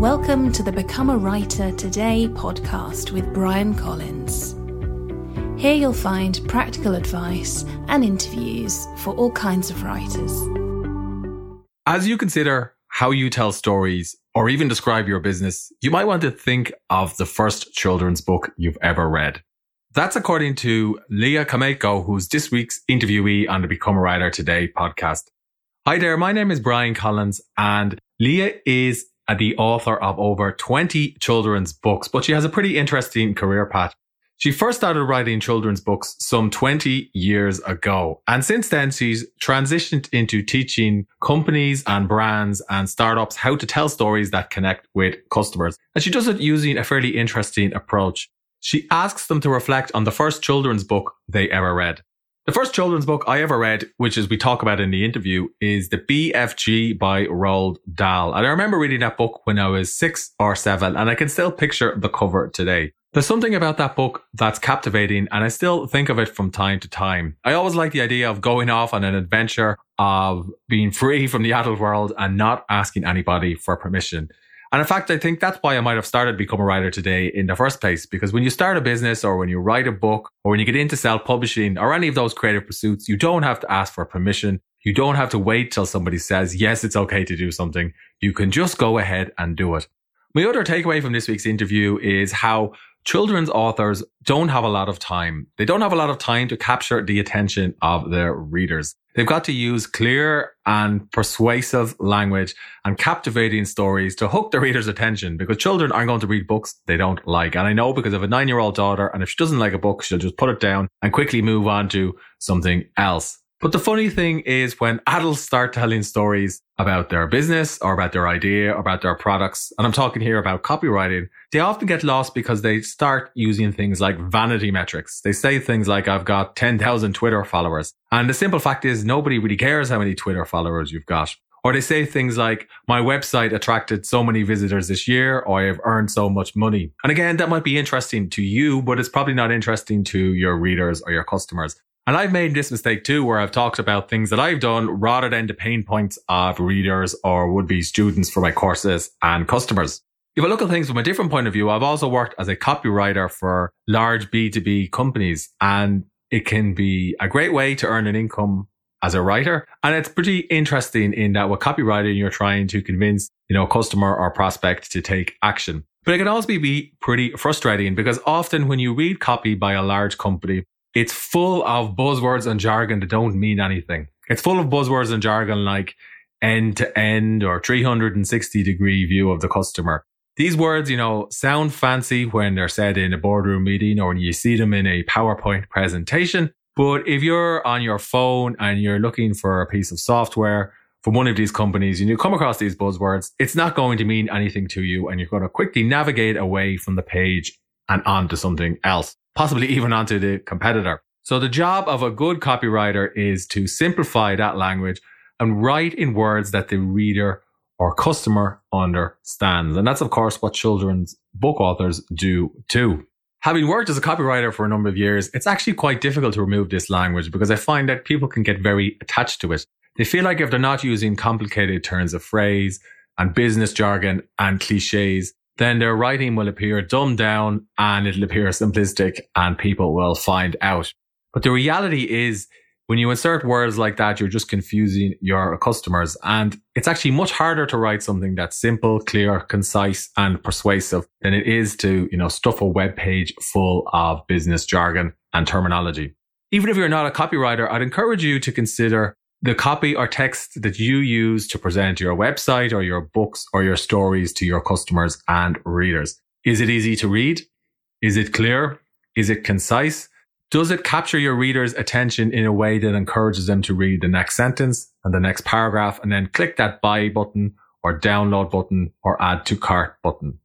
Welcome to the Become a Writer Today podcast with Bryan Collins. Here you'll find practical advice and interviews for all kinds of writers. As you consider how you tell stories or even describe your business, you might want to think of the first children's book you've ever read. That's according to Leah Komaiko, who's this week's interviewee on the Become a Writer Today podcast. Hi there, my name is Bryan Collins and Leah is Uh, the author of over 20 children's books, but she has a pretty interesting career path. She first started writing children's books some 20 years ago. And since then, she's transitioned into teaching companies and brands and startups how to tell stories that connect with customers. And she does it using a fairly interesting approach. She asks them to reflect on the first children's book they ever read. The first children's book I ever read, which is we talk about in the interview, is the BFG by Roald Dahl. And I remember reading that book when I was six or seven, and I can still picture the cover today. There's something about that book that's captivating, and I still think of it from time to time. I always like the idea of going off on an adventure of being free from the adult world and not asking anybody for permission. And in fact, I think that's why I might have started Become a Writer today in the first place. Because when you start a business or when you write a book or when you get into self publishing or any of those creative pursuits, you don't have to ask for permission. You don't have to wait till somebody says, yes, it's okay to do something. You can just go ahead and do it. My other takeaway from this week's interview is how children's authors don't have a lot of time. They don't have a lot of time to capture the attention of their readers. They've got to use clear and persuasive language and captivating stories to hook the reader's attention because children aren't going to read books they don't like. And I know because of a nine year old daughter, and if she doesn't like a book, she'll just put it down and quickly move on to something else. But the funny thing is when adults start telling stories about their business or about their idea or about their products, and I'm talking here about copywriting, they often get lost because they start using things like vanity metrics. They say things like, I've got 10,000 Twitter followers. And the simple fact is nobody really cares how many Twitter followers you've got. Or they say things like, my website attracted so many visitors this year, or I have earned so much money. And again, that might be interesting to you, but it's probably not interesting to your readers or your customers. And I've made this mistake too, where I've talked about things that I've done rather than the pain points of readers or would be students for my courses and customers. If I look at things from a different point of view, I've also worked as a copywriter for large B2B companies and it can be a great way to earn an income as a writer. And it's pretty interesting in that with copywriting, you're trying to convince, you know, a customer or prospect to take action. But it can also be pretty frustrating because often when you read copy by a large company, it's full of buzzwords and jargon that don't mean anything. It's full of buzzwords and jargon like end to end or 360 degree view of the customer. These words, you know, sound fancy when they're said in a boardroom meeting or when you see them in a PowerPoint presentation. But if you're on your phone and you're looking for a piece of software from one of these companies and you come across these buzzwords, it's not going to mean anything to you and you're going to quickly navigate away from the page and onto something else possibly even onto the competitor. So the job of a good copywriter is to simplify that language and write in words that the reader or customer understands. And that's, of course, what children's book authors do too. Having worked as a copywriter for a number of years, it's actually quite difficult to remove this language because I find that people can get very attached to it. They feel like if they're not using complicated turns of phrase and business jargon and cliches, then their writing will appear dumbed down and it'll appear simplistic and people will find out. But the reality is when you insert words like that, you're just confusing your customers. And it's actually much harder to write something that's simple, clear, concise and persuasive than it is to, you know, stuff a web page full of business jargon and terminology. Even if you're not a copywriter, I'd encourage you to consider the copy or text that you use to present your website or your books or your stories to your customers and readers. Is it easy to read? Is it clear? Is it concise? Does it capture your reader's attention in a way that encourages them to read the next sentence and the next paragraph and then click that buy button or download button or add to cart button?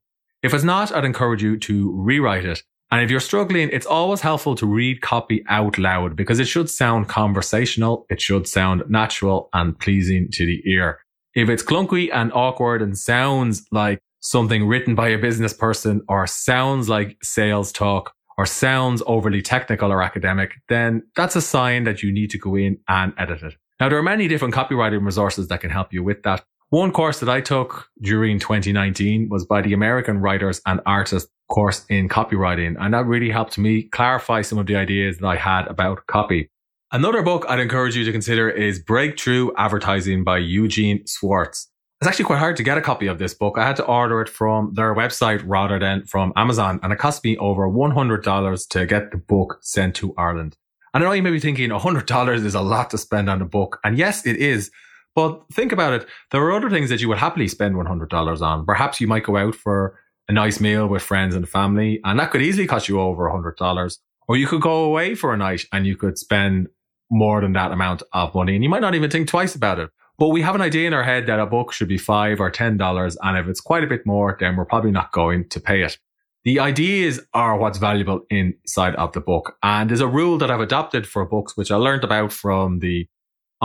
If it's not, I'd encourage you to rewrite it and if you're struggling, it's always helpful to read copy out loud because it should sound conversational. It should sound natural and pleasing to the ear. If it's clunky and awkward and sounds like something written by a business person or sounds like sales talk or sounds overly technical or academic, then that's a sign that you need to go in and edit it. Now, there are many different copywriting resources that can help you with that. One course that I took during 2019 was by the American Writers and Artists course in copywriting. And that really helped me clarify some of the ideas that I had about copy. Another book I'd encourage you to consider is Breakthrough Advertising by Eugene Schwartz. It's actually quite hard to get a copy of this book. I had to order it from their website rather than from Amazon, and it cost me over $100 to get the book sent to Ireland. And I know you may be thinking $100 is a lot to spend on a book. And yes, it is. But think about it. There are other things that you would happily spend $100 on. Perhaps you might go out for a nice meal with friends and family, and that could easily cost you over a $100. Or you could go away for a night and you could spend more than that amount of money and you might not even think twice about it. But we have an idea in our head that a book should be five or ten dollars, and if it's quite a bit more, then we're probably not going to pay it. The ideas are what's valuable inside of the book. And there's a rule that I've adopted for books, which I learned about from the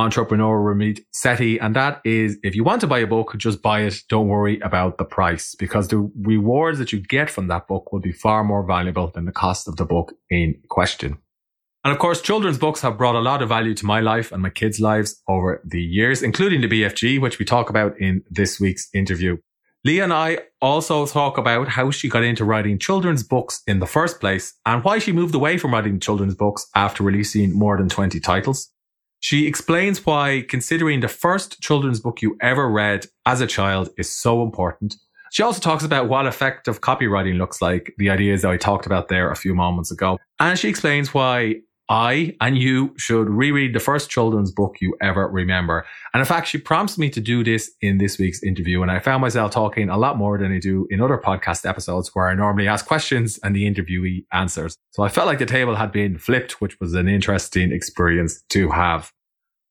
entrepreneur Ramit Sethi. And that is if you want to buy a book, just buy it. Don't worry about the price because the rewards that you get from that book will be far more valuable than the cost of the book in question. And of course, children's books have brought a lot of value to my life and my kids' lives over the years, including the BFG, which we talk about in this week's interview. Leah and I also talk about how she got into writing children's books in the first place and why she moved away from writing children's books after releasing more than 20 titles. She explains why considering the first children's book you ever read as a child is so important. She also talks about what effective copywriting looks like, the ideas that I talked about there a few moments ago. And she explains why I and you should reread the first children's book you ever remember. And in fact, she prompts me to do this in this week's interview. And I found myself talking a lot more than I do in other podcast episodes where I normally ask questions and the interviewee answers. So I felt like the table had been flipped, which was an interesting experience to have.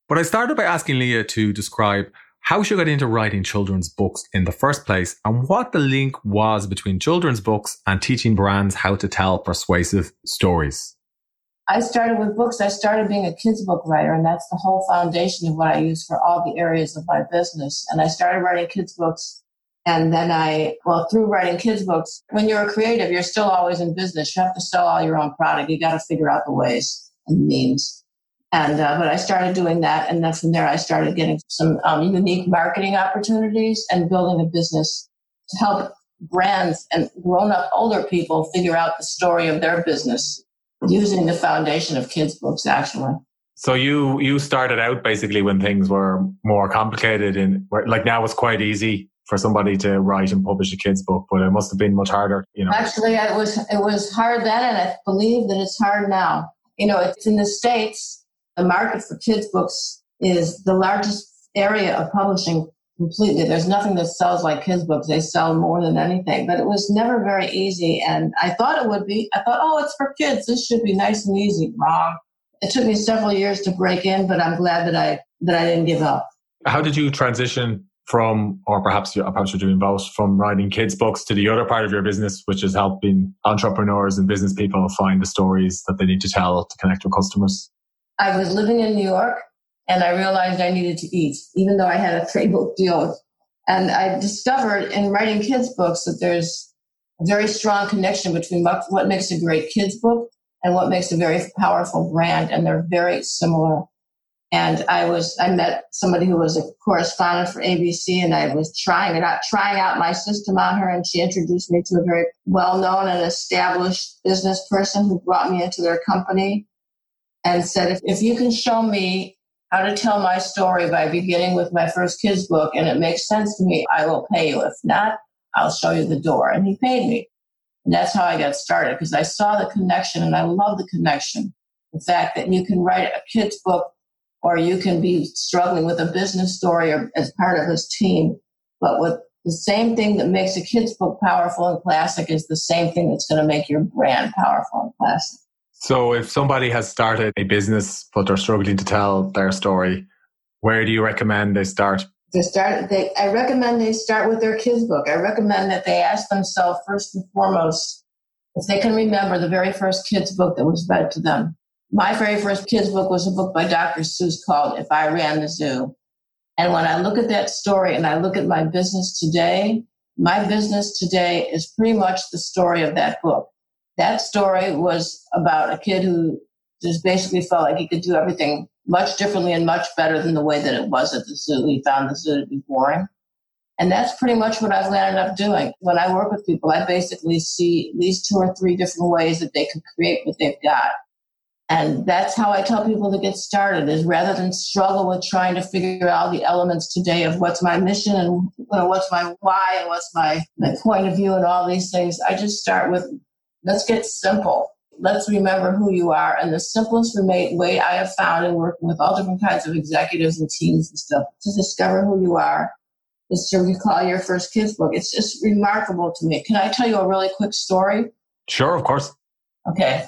But I started by asking Leah to describe how she got into writing children's books in the first place and what the link was between children's books and teaching brands how to tell persuasive stories. I started with books. I started being a kids book writer, and that's the whole foundation of what I use for all the areas of my business. And I started writing kids books. And then I, well, through writing kids books, when you're a creative, you're still always in business. You have to sell all your own product. You got to figure out the ways and means. And, uh, but I started doing that. And then from there, I started getting some um, unique marketing opportunities and building a business to help brands and grown up older people figure out the story of their business using the foundation of kids' books, actually. So you you started out basically when things were more complicated, and like now it's quite easy for somebody to write and publish a kids' book, but it must have been much harder, you know. Actually, it was it was hard then, and I believe that it's hard now. You know, it's in the states. The market for kids' books is the largest area of publishing completely. There's nothing that sells like kids' books. They sell more than anything, but it was never very easy. And I thought it would be. I thought, oh, it's for kids. This should be nice and easy. Wrong. It took me several years to break in, but I'm glad that I that I didn't give up. How did you transition from, or perhaps you're, perhaps you're doing both, from writing kids' books to the other part of your business, which is helping entrepreneurs and business people find the stories that they need to tell to connect with customers? I was living in New York and I realized I needed to eat, even though I had a three book deal. And I discovered in writing kids' books that there's a very strong connection between what, makes a great kids' book and what makes a very powerful brand. And they're very similar. And I was, I met somebody who was a correspondent for ABC and I was trying it out, trying out my system on her. And she introduced me to a very well known and established business person who brought me into their company and said, if, if you can show me how to tell my story by beginning with my first kids book and it makes sense to me, I will pay you. If not, I'll show you the door. And he paid me. And that's how I got started because I saw the connection and I love the connection. The fact that you can write a kid's book or you can be struggling with a business story or as part of his team. But with the same thing that makes a kid's book powerful and classic is the same thing that's going to make your brand powerful and classic. So if somebody has started a business but they're struggling to tell their story, where do you recommend they start? They start. They, I recommend they start with their kids' book. I recommend that they ask themselves first and foremost if they can remember the very first kids' book that was read to them. My very first kids' book was a book by Dr. Seuss called "If I Ran the Zoo." And when I look at that story and I look at my business today, my business today is pretty much the story of that book. That story was about a kid who just basically felt like he could do everything much differently and much better than the way that it was at the zoo. He found the zoo to be boring. And that's pretty much what I've landed up doing. When I work with people, I basically see at least two or three different ways that they can create what they've got. And that's how I tell people to get started is rather than struggle with trying to figure out the elements today of what's my mission and you know, what's my why and what's my, my point of view and all these things. I just start with let's get simple. Let's remember who you are. And the simplest way I have found in working with all different kinds of executives and teams and stuff to discover who you are is to recall your first kids book. It's just remarkable to me. Can I tell you a really quick story? Sure, of course. Okay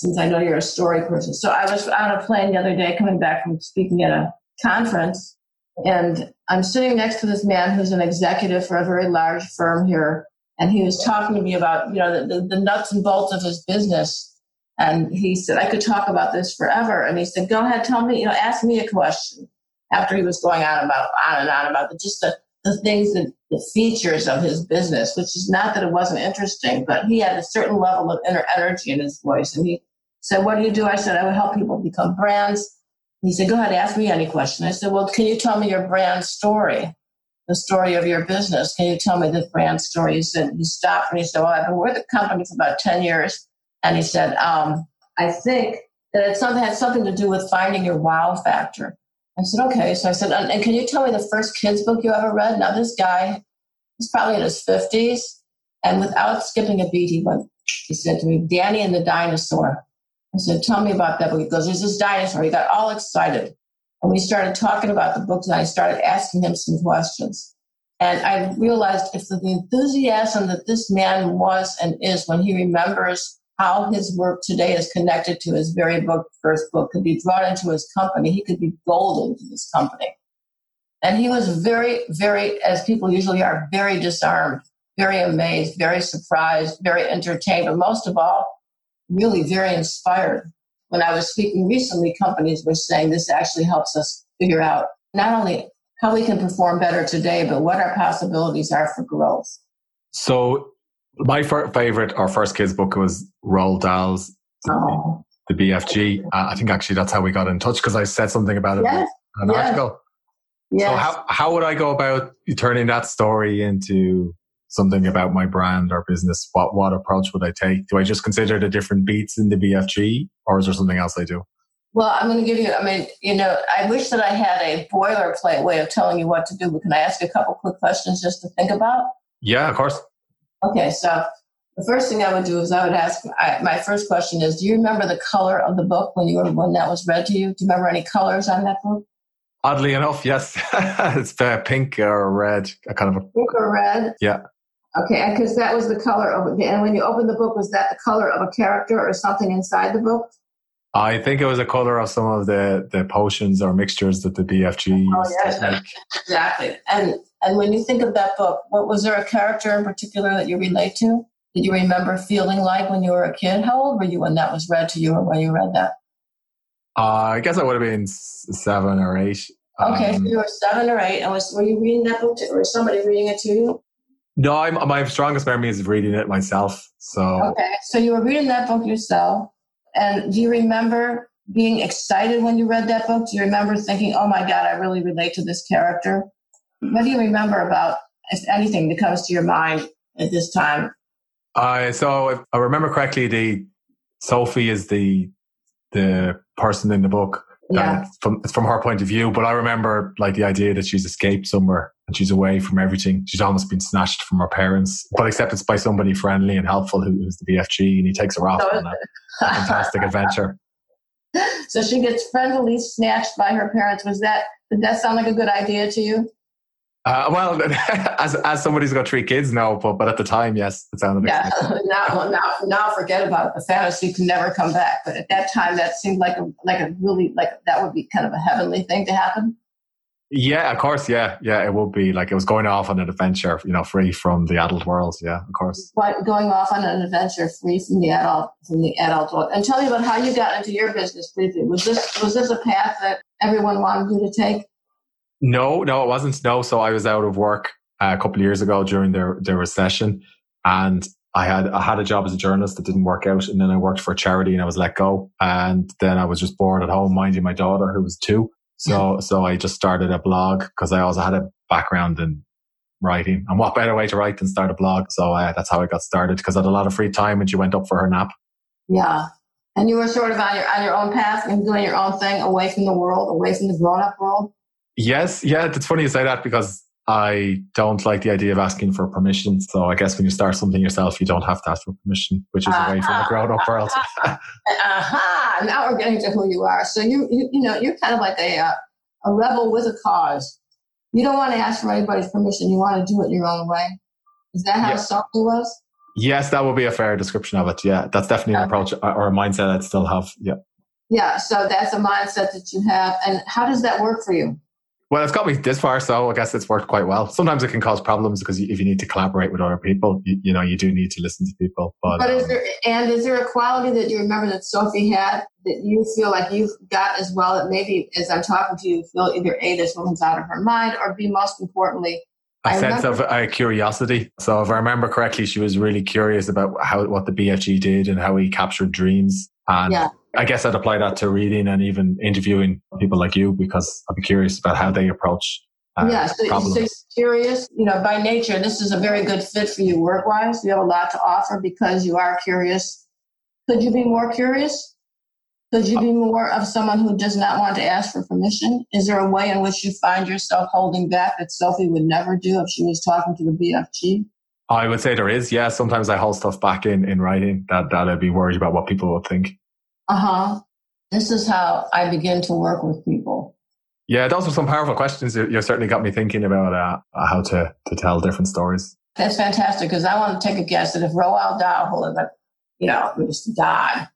since I know you're a story person. So I was on a plane the other day coming back from speaking at a conference, and I'm sitting next to this man who's an executive for a very large firm here. And he was talking to me about, you know, the, the nuts and bolts of his business. And he said, I could talk about this forever. And he said, go ahead, tell me, you know, ask me a question after he was going on about, on and on about the, just the, the things that the features of his business, which is not that it wasn't interesting, but he had a certain level of inner energy in his voice. And he said, What do you do? I said, I would help people become brands. He said, Go ahead, ask me any question. I said, Well, can you tell me your brand story? The story of your business. Can you tell me the brand story? He said, He stopped and he said, Well, I've been with the company for about 10 years. And he said, um, I think that it something had something to do with finding your wow factor. I said, okay. So I said, and can you tell me the first kids book you ever read? Now this guy is probably in his fifties, and without skipping a beat, he went. He said to me, "Danny and the dinosaur." I said, "Tell me about that book." He goes, "There's this dinosaur." He got all excited, and we started talking about the books, and I started asking him some questions. And I realized if the enthusiasm that this man was and is when he remembers how his work today is connected to his very book, first book, could be brought into his company. He could be golden to this company. And he was very, very, as people usually are, very disarmed, very amazed, very surprised, very entertained, but most of all, really very inspired. When I was speaking recently, companies were saying this actually helps us figure out not only how we can perform better today, but what our possibilities are for growth. So my favorite or first kids book was Roald Dahl's oh. the BFG. Uh, I think actually that's how we got in touch because I said something about it yes. in an yes. article. Yes. So how how would I go about turning that story into something about my brand or business? What what approach would I take? Do I just consider the different beats in the BFG, or is there something else I do? Well, I'm going to give you. I mean, you know, I wish that I had a boilerplate way of telling you what to do. But can I ask a couple quick questions just to think about? Yeah, of course. Okay, so the first thing I would do is I would ask. I, my first question is: Do you remember the color of the book when you were when that was read to you? Do you remember any colors on that book? Oddly enough, yes, it's uh, pink or red, a kind of a pink or red. Yeah. Okay, because that was the color of it. And when you opened the book, was that the color of a character or something inside the book? I think it was a color of some of the, the potions or mixtures that the BFG oh, yes, exactly. And and when you think of that book, what was there a character in particular that you relate to? Did you remember feeling like when you were a kid? How old were you when that was read to you or when you read that? Uh, I guess I would have been seven or eight. Okay, um, so you were seven or eight, and was were you reading that book, to, or somebody reading it to you? No, I'm, my strongest memory is reading it myself. So okay, so you were reading that book yourself, and do you remember being excited when you read that book? Do you remember thinking, "Oh my God, I really relate to this character"? What do you remember about, if anything, that comes to your mind at this time? Uh, so if I remember correctly, the Sophie is the the person in the book. Yeah. It's from, it's from her point of view, but I remember like the idea that she's escaped somewhere and she's away from everything. She's almost been snatched from her parents, but except it's by somebody friendly and helpful who's the BFG, and he takes her off so on a, a fantastic adventure. So she gets friendly snatched by her parents. Was that did that sound like a good idea to you? Uh, well, as as somebody's got three kids now, but but at the time, yes, it sounded. Yeah, now now now forget about it. The fantasy can never come back. But at that time, that seemed like a like a really like that would be kind of a heavenly thing to happen. Yeah, of course. Yeah, yeah, it would be like it was going off on an adventure, you know, free from the adult world. Yeah, of course. Going off on an adventure free from the adult from the adult world. And tell me about how you got into your business briefly. Was this was this a path that everyone wanted you to take? No, no, it wasn't. No, so I was out of work uh, a couple of years ago during the the recession, and I had I had a job as a journalist that didn't work out, and then I worked for a charity and I was let go, and then I was just bored at home minding my daughter who was two. So so I just started a blog because I also had a background in writing. And what better way to write than start a blog? So uh, that's how I got started because I had a lot of free time when she went up for her nap. Yeah. And you were sort of on your on your own path and doing your own thing away from the world, away from the grown up world. Yes, yeah, it's funny you say that because I don't like the idea of asking for permission. So I guess when you start something yourself, you don't have to ask for permission, which is uh-huh. away from the grown up world. uh-huh. Now we're getting to who you are. So you you, you know you're kind of like a uh, a rebel with a cause. You don't want to ask for anybody's permission. You want to do it your own way. Is that how yeah. Sophie was? Yes, that would be a fair description of it. Yeah, that's definitely an approach or a mindset I'd still have. Yeah. Yeah, so that's a mindset that you have. And how does that work for you? Well, it's got me this far, so I guess it's worked quite well. Sometimes it can cause problems because if you need to collaborate with other people, you, you know, you do need to listen to people. But, but is um, there, and is there a quality that you remember that Sophie had that you feel like you've got as well that maybe as I'm talking to you, you feel either A, this woman's out of her mind, or B, most importantly, a sense of a curiosity. So if I remember correctly, she was really curious about how what the BFG did and how he captured dreams. And yeah. I guess I'd apply that to reading and even interviewing people like you because I'd be curious about how they approach. Uh, yeah, so, so curious. You know, by nature, this is a very good fit for you work wise. You have a lot to offer because you are curious. Could you be more curious? Could you be more of someone who does not want to ask for permission? Is there a way in which you find yourself holding back that Sophie would never do if she was talking to the BFG? I would say there is. Yeah, sometimes I hold stuff back in in writing that that I'd be worried about what people would think. Uh huh. This is how I begin to work with people. Yeah, those are some powerful questions. You certainly got me thinking about uh, how to to tell different stories. That's fantastic because I want to take a guess that if Roald Dahl, who you know, just died,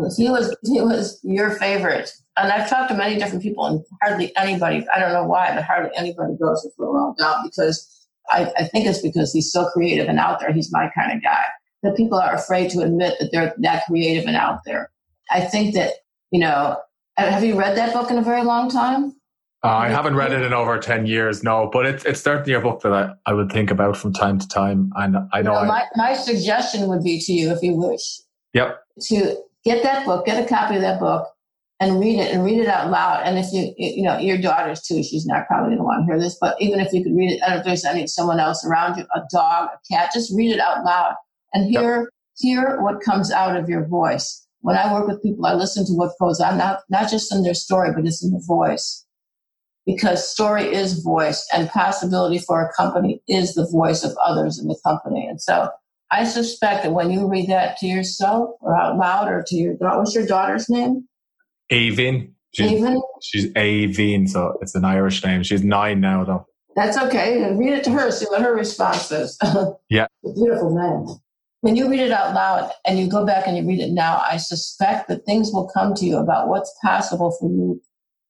was, he was he was your favorite. And I've talked to many different people, and hardly anybody. I don't know why, but hardly anybody goes with Roald Dahl because I, I think it's because he's so creative and out there. He's my kind of guy. That people are afraid to admit that they're that creative and out there. I think that you know. Have you read that book in a very long time? Uh, I haven't read it in over 10 years, no, but it's, it's certainly a book that I, I would think about from time to time. And I know, you know my, my suggestion would be to you, if you wish, yep. to get that book, get a copy of that book, and read it and read it out loud. And if you, you know, your daughter's too, she's not probably going to want to hear this, but even if you could read it, and if there's any someone else around you, a dog, a cat, just read it out loud and hear yep. hear what comes out of your voice. When I work with people, I listen to what goes on, not not just in their story, but it's in the voice. Because story is voice, and possibility for a company is the voice of others in the company. And so I suspect that when you read that to yourself or out loud or to your daughter, what's your daughter's name? Avin. She's, Avin? She's Avin, so it's an Irish name. She's nine now, though. That's okay. And read it to her, see what her response is. yeah. beautiful name. When you read it out loud and you go back and you read it now, I suspect that things will come to you about what's possible for you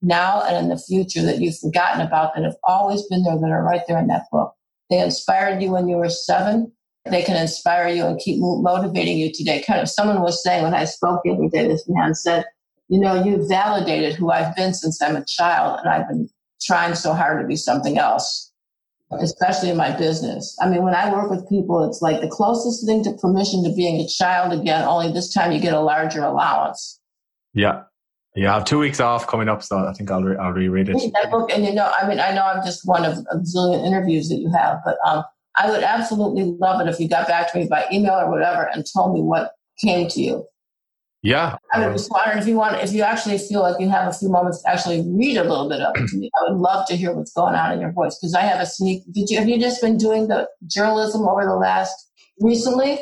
now and in the future that you've forgotten about that have always been there, that are right there in that book. They inspired you when you were seven they can inspire you and keep motivating you today. Kind of someone was saying when I spoke the other day, this man said, you know, you validated who I've been since I'm a child and I've been trying so hard to be something else, especially in my business. I mean, when I work with people, it's like the closest thing to permission to being a child again, only this time you get a larger allowance. Yeah. Yeah, I have two weeks off coming up, so I think I'll re- I'll reread it. That book, and you know, I mean, I know I'm just one of a zillion interviews that you have, but um, I would absolutely love it if you got back to me by email or whatever and told me what came to you. Yeah. I would just wonder if you want, if you actually feel like you have a few moments to actually read a little bit of it to me. I would love to hear what's going on in your voice because I have a sneak. Did you have you just been doing the journalism over the last recently?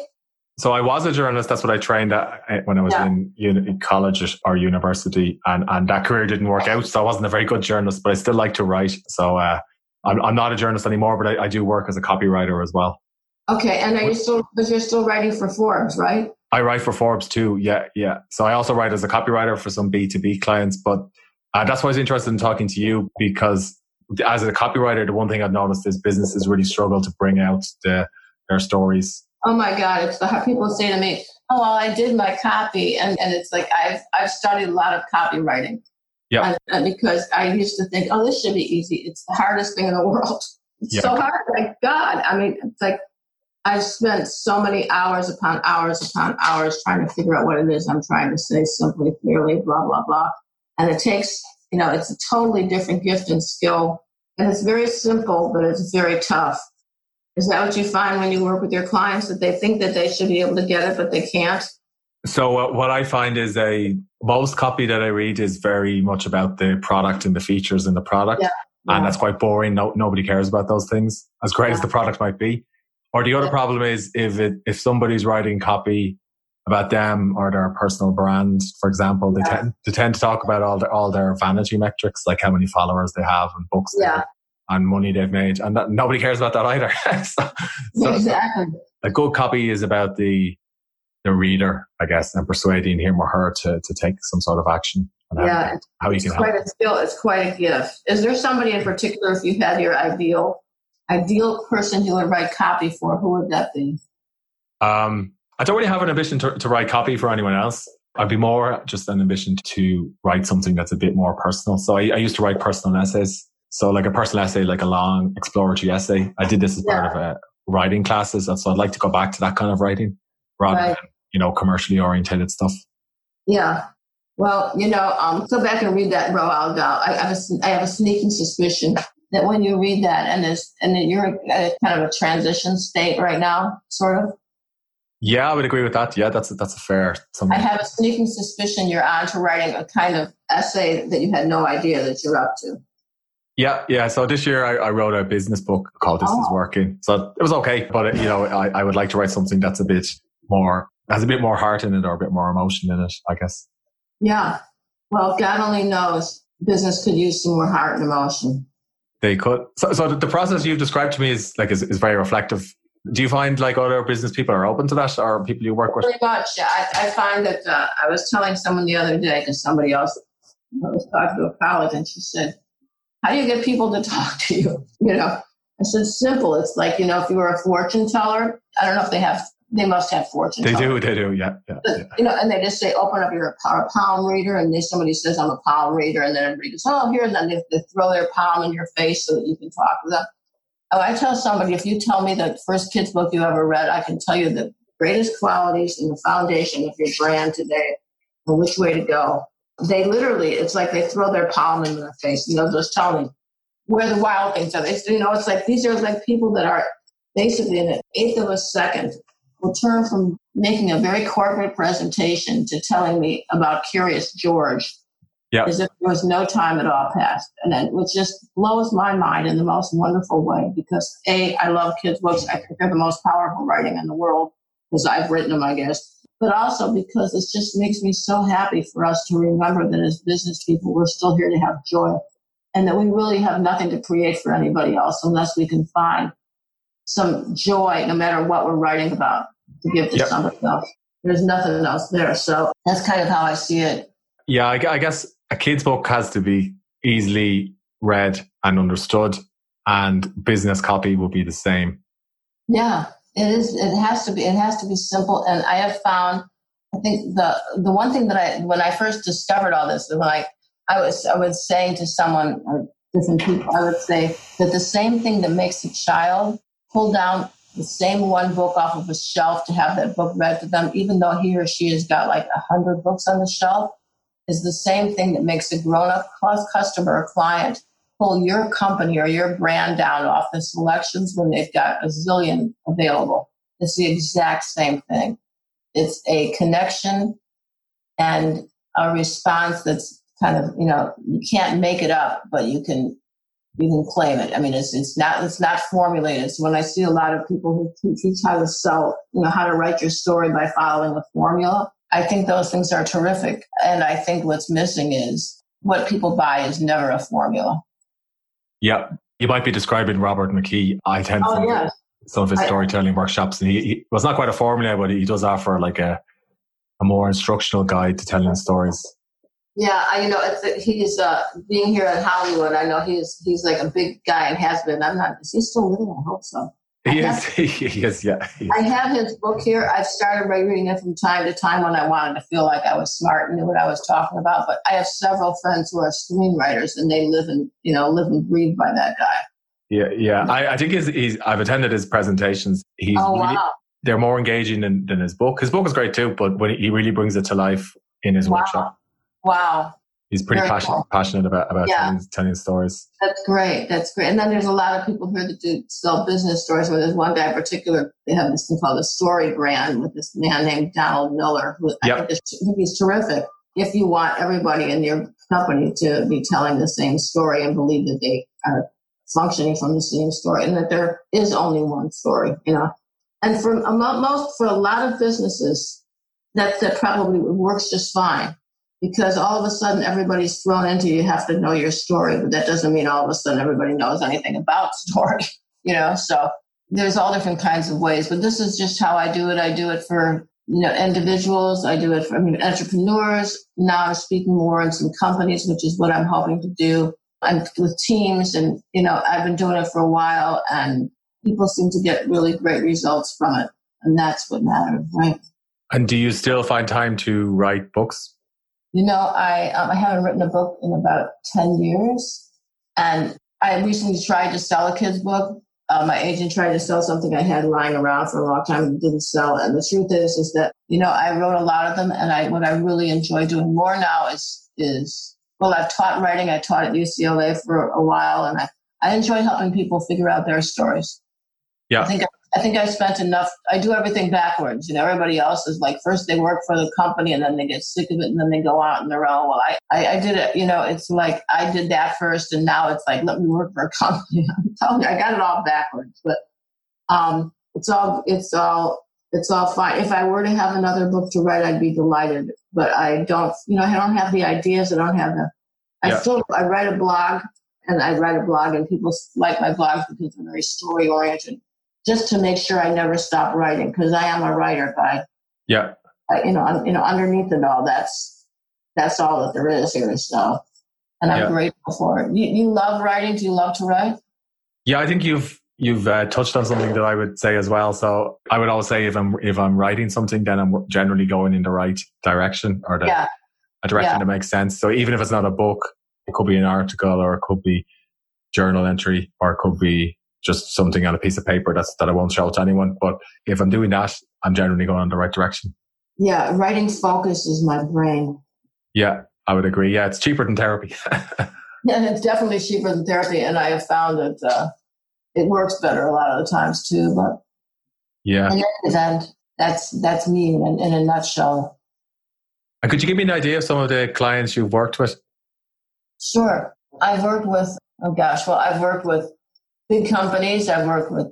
So I was a journalist. That's what I trained at eh, when I was yeah. in, in college or university, and and that career didn't work out. So I wasn't a very good journalist, but I still like to write. So uh, I'm, I'm not a journalist anymore, but I, I do work as a copywriter as well. Okay, and are you still? But you're still writing for Forbes, right? I write for Forbes too. Yeah, yeah. So I also write as a copywriter for some B two B clients, but uh, that's why I was interested in talking to you because as a copywriter, the one thing I've noticed is businesses really struggle to bring out the, their stories. Oh my God! It's the people say to me, "Oh, well, I did my copy," and and it's like I've I've studied a lot of copywriting, yeah. because I used to think, oh, this should be easy. It's the hardest thing in the world. It's yep. so hard. Like God. I mean, it's like I've spent so many hours upon hours upon hours trying to figure out what it is I'm trying to say simply, clearly, blah, blah, blah. And it takes, you know, it's a totally different gift and skill. And it's very simple, but it's very tough. Is that what you find when you work with your clients that they think that they should be able to get it, but they can't? So uh, what I find is a most copy that I read is very much about the product and the features in the product. Yeah. And that's quite boring. No, nobody cares about those things, as great Yeah. as the product might be. Or the other Yeah. problem is if it, if somebody's writing copy about them or their personal brand, for example, they Yeah. tend they tend to talk about all their all their vanity metrics, like how many followers they have and books they Yeah. and money they've made, and that, nobody cares about that either. so, so exactly. a good copy is about the the reader, I guess, and persuading him or her to to take some sort of action. And Yeah, how you it's can help. quite a skill. It's quite a gift. Is there somebody in particular, if you had your ideal ideal person you would write copy for, who would that be? Um, I don't really have an ambition to, to write copy for anyone else. I'd be more just an ambition to write something that's a bit more personal. So I, I used to write personal essays. So like a personal essay, like a long exploratory essay. I did this as part of a writing classes. And so I'd like to go back to that kind of writing rather Right. than, you know, commercially orientated stuff. Yeah. Well, you know, um, go back and read that Roald Dahl. I, I, have a, I have a sneaking suspicion that when you read that and there's, and then you're at kind of a transition state right now, sort of. Yeah, I would agree with that. Yeah, that's a, that's a fair. Something. I have a sneaking suspicion you're on to writing a kind of essay that you had no idea that you're up to. Yeah, yeah. So this year I, I wrote a business book called "This Is Oh. Working." So it was okay, but it, you know, I, I would like to write something that's a bit more has a bit more heart in it or a bit more emotion in it. I guess. Yeah. Well, God only knows business could use some more heart and emotion. They could. So, so the process you've described to me is like is, is very reflective. Do you find like other business people are open to that, or people you work with? Pretty much. I, I find that uh, I was telling someone the other day because somebody else I was talking to a college and she said, "How do you get people to talk to you?" You know, I said, "Simple. It's like you know, if you were a fortune teller, I don't know if they have. They must have fortune. They do. They do. Yeah. yeah, yeah. you know, and they just say, open up your palm reader, and then somebody says, I'm a palm reader, and then everybody goes, oh, here, and then they, they throw their palm in your face so that you can talk to them. Oh, I tell somebody, if you tell me the first kid's book you ever read, I can tell you the greatest qualities and the foundation of your brand today and which way to go. They literally, it's like they throw their palm in their face, you know, just tell me where the wild things are. They, you know, it's like these are like people that are basically in an eighth of a second will turn from making a very corporate presentation to telling me about Curious George Yeah. as if there was no time at all passed. And it which just blows my mind in the most wonderful way because A, I love kids' books. I think they're the most powerful writing in the world because I've written them, I guess. But also because it just makes me so happy for us to remember that as business people, we're still here to have joy and that we really have nothing to create for anybody else unless we can find some joy, no matter what we're writing about, to give to Yep. somebody else. There's nothing else there. So that's kind of how I see it. Yeah, I, I guess a kid's book has to be easily read and understood, and business copy will be the same. Yeah, it is. It has to be. It has to be simple. And I have found. I think the the one thing that I when I first discovered all this, when I I was I was saying to someone, or different people, I would say that the same thing that makes a child pull down the same one book off of a shelf to have that book read to them, even though he or she has got like a hundred books on the shelf, is the same thing that makes a grown up customer or client pull your company or your brand down off the selections when they've got a zillion available. It's the exact same thing. It's a connection and a response that's kind of, you know, you can't make it up, but you can you can claim it. I mean, it's it's not it's not formulated. So when I see a lot of people who teach how to sell, you know, how to write your story by following the formula, I think those things are terrific. And I think what's missing is what people buy is never a formula. Yeah, you might be describing Robert McKee. I tend Oh to yes. some of his I- storytelling workshops, and he, he well, not quite a formula, but he does offer like a a more instructional guide to telling stories. Yeah, I, you know, it's, he's uh, being here in Hollywood. I know he's he's like a big guy and has been. I'm not. Is he still living? I hope so. He I is, he is, yeah. he is. I have his book here. I've started by reading it from time to time when I wanted to feel like I was smart and knew what I was talking about. But I have several friends who are screenwriters, and they live and you know live and breathe by that guy. Yeah, yeah. I, I think he's, he's. I've attended his presentations. He's oh really, wow! they're more engaging than, than his book. His book is great too, but when he really brings it to life in his Wow. workshop. Wow. he's pretty passionate cool. passionate about about yeah. telling, telling stories. That's great. That's great. And then there's a lot of people here that do sell business stories. Where there's one guy in particular, they have this thing called a story brand with this man named Donald Miller, who yep. I think is, he's terrific. If you want everybody in your company to be telling the same story and believe that they are functioning from the same story and that there is only one story, you know. And for most, for a lot of businesses, that, that probably works just fine because all of a sudden everybody's thrown into you have to know your story, but that doesn't mean all of a sudden everybody knows anything about story, you know. So there's all different kinds of ways, but this is just how I do it. I do it for you know individuals. I do it for I mean, entrepreneurs. Now I'm speaking more in some companies, which is what I'm hoping to do. I'm with teams, and you know I've been doing it for a while, and people seem to get really great results from it, and that's what matters, right? And do you still find time to write books? You know, I um, I haven't written a book in about ten years, and I recently tried to sell a kid's book. Uh, my agent tried to sell something I had lying around for a long time and didn't sell. And the truth is, is that you know I wrote a lot of them, and I what I really enjoy doing more now is is well, I've taught writing. I taught at UCLA for a while, and I I enjoy helping people figure out their stories. Yeah, I think I think I spent enough. I do everything backwards. You know, everybody else is like first they work for the company and then they get sick of it and then they go out on their own. Well, I, I, I did it. You know, it's like I did that first and now it's like let me work for a company. I'm telling you, I got it all backwards. But um, it's all it's all it's all fine. If I were to have another book to write, I'd be delighted. But I don't. You know, I don't have the ideas. I don't have the. I yeah. still I write a blog and I write a blog and people like my blogs because they're very story oriented just to make sure I never stop writing because I am a writer guy. Yeah. I, you know, you know, underneath it all, that's that's all that there is here. So, and I'm yeah. grateful for it. You, you love writing? Do you love to write? Yeah, I think you've you've uh, touched on something that I would say as well. So I would always say if I'm if I'm writing something, then I'm generally going in the right direction or the yeah. a direction yeah. that makes sense. So even if it's not a book, it could be an article or it could be journal entry or it could be just something on a piece of paper that's that I won't show to anyone. But if I'm doing that, I'm generally going in the right direction. Yeah, writing focuses my brain. Yeah, I would agree. Yeah, it's cheaper than therapy. yeah, it's definitely cheaper than therapy, and I have found that uh, it works better a lot of the times too. But yeah, in any event, that's that's me in, in a nutshell. And could you give me an idea of some of the clients you've worked with? Sure, I've worked with. Oh gosh, well, I've worked with big companies. I've worked with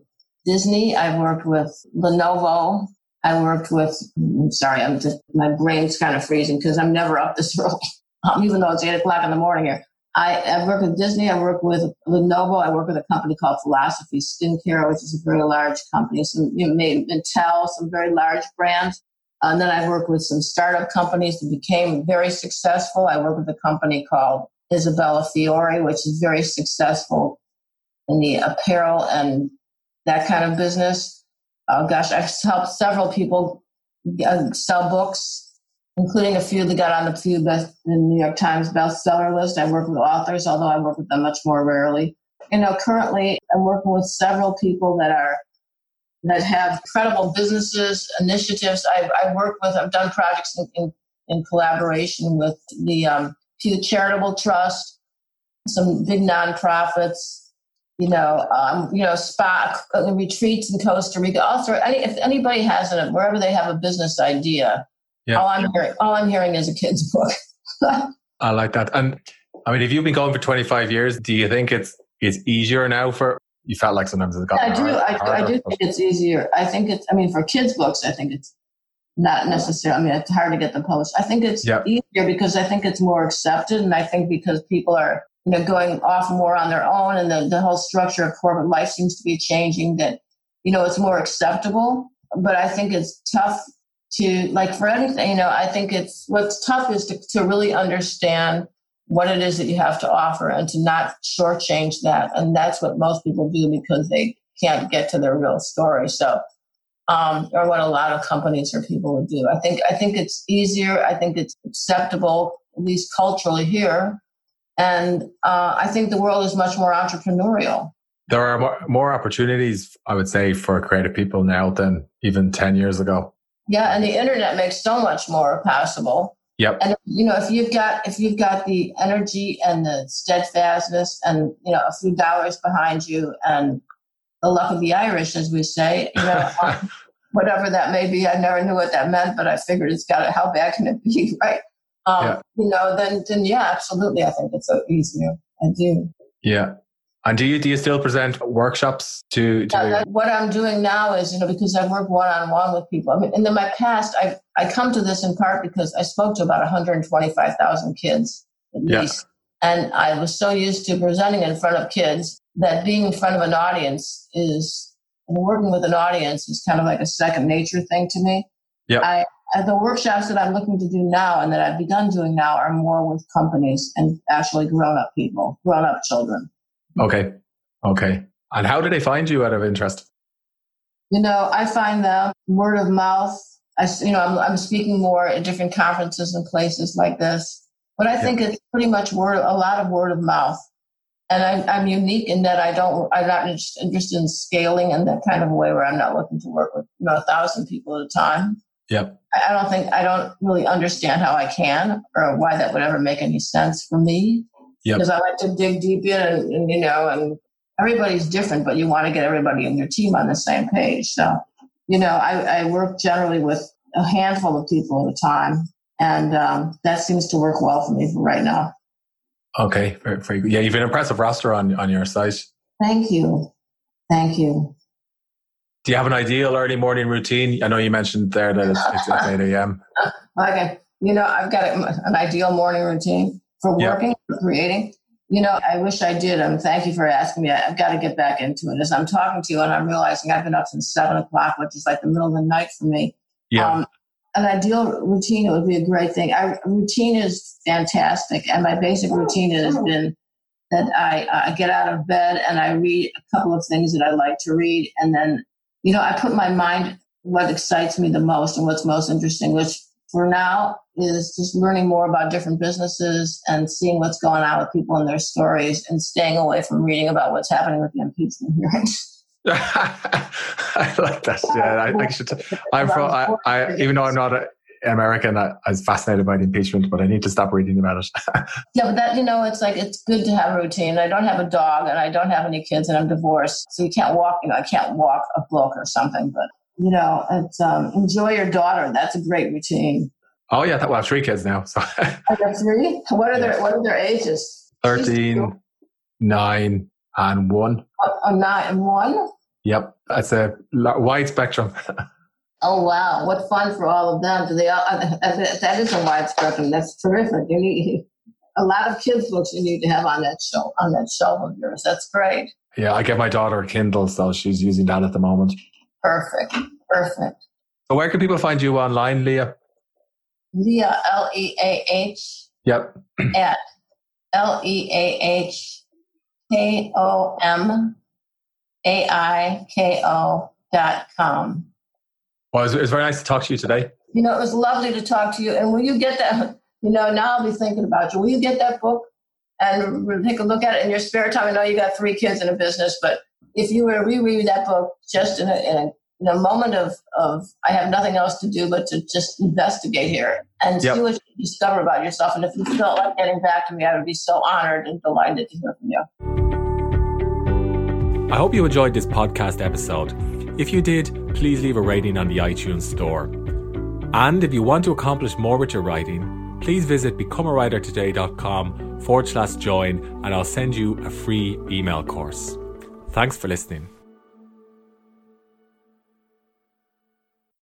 Disney. I've worked with Lenovo. I worked with, I'm sorry, I'm just, my brain's kind of freezing because I'm never up this early, um, even though it's eight o'clock in the morning here. I, I work with Disney. I work with Lenovo. I work with a company called Philosophy Skincare, which is a very large company. Some, you know, Intel, some very large brands. And then I work with some startup companies that became very successful. I work with a company called Isabella Fiore, which is very successful in the apparel and that kind of business. Oh gosh, I've helped several people uh, sell books, including a few that got on the few best New York Times bestseller list. I work with authors, although I work with them much more rarely. You know, currently I'm working with several people that are that have incredible businesses, initiatives. I've, I've worked with, I've done projects in, in, in collaboration with the um, Pew Charitable Trust, some big nonprofits, you know, um, you know, spa uh, retreats in Costa Rica. Also, any, if anybody has it, wherever they have a business idea, yeah. all I'm hearing, all I'm hearing is a kid's book. I like that. And I mean, if you've been going for 25 years, do you think it's it's easier now for? You felt like sometimes it's gotten I do. Harder, I, I do think it's easier. I think it's. I mean, for kids' books, I think it's not necessarily. I mean, it's hard to get them published. I think it's yep. easier because I think it's more accepted, and I think because people are you know, going off more on their own and the, the whole structure of corporate life seems to be changing that, you know, it's more acceptable. But I think it's tough to, like for anything, you know, I think it's what's tough is to, to really understand what it is that you have to offer and to not shortchange that. And that's what most people do because they can't get to their real story. So, um, or what a lot of companies or people would do. I think I think it's easier. I think it's acceptable, at least culturally here, and uh, I think the world is much more entrepreneurial. There are more, more opportunities, I would say, for creative people now than even 10 years ago. Yeah, and the internet makes so much more possible. Yep. And you know, if you've got if you've got the energy and the steadfastness and you know a few dollars behind you and the luck of the Irish, as we say, you know, whatever that may be. I never knew what that meant, but I figured it's got to. How bad can it be, right? Um, yeah. You know, then then yeah, absolutely. I think it's easier. I do. Yeah. And do you do you still present workshops to? to... Yeah, what I'm doing now is you know because I work one on one with people. I mean, in my past, I I come to this in part because I spoke to about 125,000 kids at yeah. least, and I was so used to presenting in front of kids that being in front of an audience is working with an audience is kind of like a second nature thing to me. Yeah. I Uh, the workshops that I'm looking to do now and that I've begun doing now are more with companies and actually grown up people, grown up children. Okay. Okay. And how do they find you out of interest? You know, I find them word of mouth. I, you know, I'm, I'm speaking more at different conferences and places like this, but I think it's pretty much word, a lot of word of mouth. And I'm, I'm unique in that I don't, I'm not just interested in scaling in that kind of way where I'm not looking to work with, you know, a thousand people at a time. Yep. I don't think, I don't really understand how I can or why that would ever make any sense for me. Because yep. I like to dig deep in and, and, you know, and everybody's different, but you want to get everybody in your team on the same page. So, you know, I, I work generally with a handful of people at a time. And um, that seems to work well for me for right now. Okay, very, very good. Yeah, you've an impressive roster on on your site. Thank you, thank you. Do you have an ideal early morning routine? I know you mentioned there that it's, it's at eight a.m. okay, you know I've got an ideal morning routine for working, yeah. for creating. You know, I wish I did. Um, thank you for asking me. I've got to get back into it. As I'm talking to you, and I'm realizing I've been up since seven o'clock, which is like the middle of the night for me. Yeah. Um, an ideal routine, it would be a great thing. Our routine is fantastic, and my basic routine has been that I uh, get out of bed and I read a couple of things that I like to read, and then you know I put my mind what excites me the most and what's most interesting, which for now is just learning more about different businesses and seeing what's going on with people and their stories, and staying away from reading about what's happening with the impeachment hearings. I like that. Yeah, I, I should. I'm from. I, I, even though I'm not an American, I, I, was fascinated by the impeachment, but I need to stop reading about it. yeah, but that you know, it's like it's good to have a routine. I don't have a dog, and I don't have any kids, and I'm divorced, so you can't walk. You know, I can't walk a book or something. But you know, it's um, enjoy your daughter. That's a great routine. Oh yeah, well, I have three kids now. So I have three. What are yeah. their What are their ages? Thirteen, nine, and one. A, a nine and one. Yep, that's a wide spectrum. oh wow, what fun for all of them! Do they? All, uh, that is a wide spectrum. That's terrific. You need a lot of kids books. You need to have on that show on that shelf of yours. That's great. Yeah, I get my daughter a Kindle, so she's using that at the moment. Perfect, perfect. So where can people find you online, Leah? Leah L E A H. Yep. At L E A H K O M A I K O dot com. Well, it was very nice to talk to you today. You know, it was lovely to talk to you. And will you get that? You know, now I'll be thinking about you. Will you get that book and take a look at it in your spare time? I know you got three kids in a business, but if you were to reread that book just in a, in a in a moment of, of I have nothing else to do but to just investigate here and yep. see what you discover about yourself. And if you felt like getting back to me, I would be so honored and delighted to hear from you. I hope you enjoyed this podcast episode. If you did, please leave a rating on the iTunes store. And if you want to accomplish more with your writing, please visit becomeawritertoday.com forward slash join and I'll send you a free email course. Thanks for listening.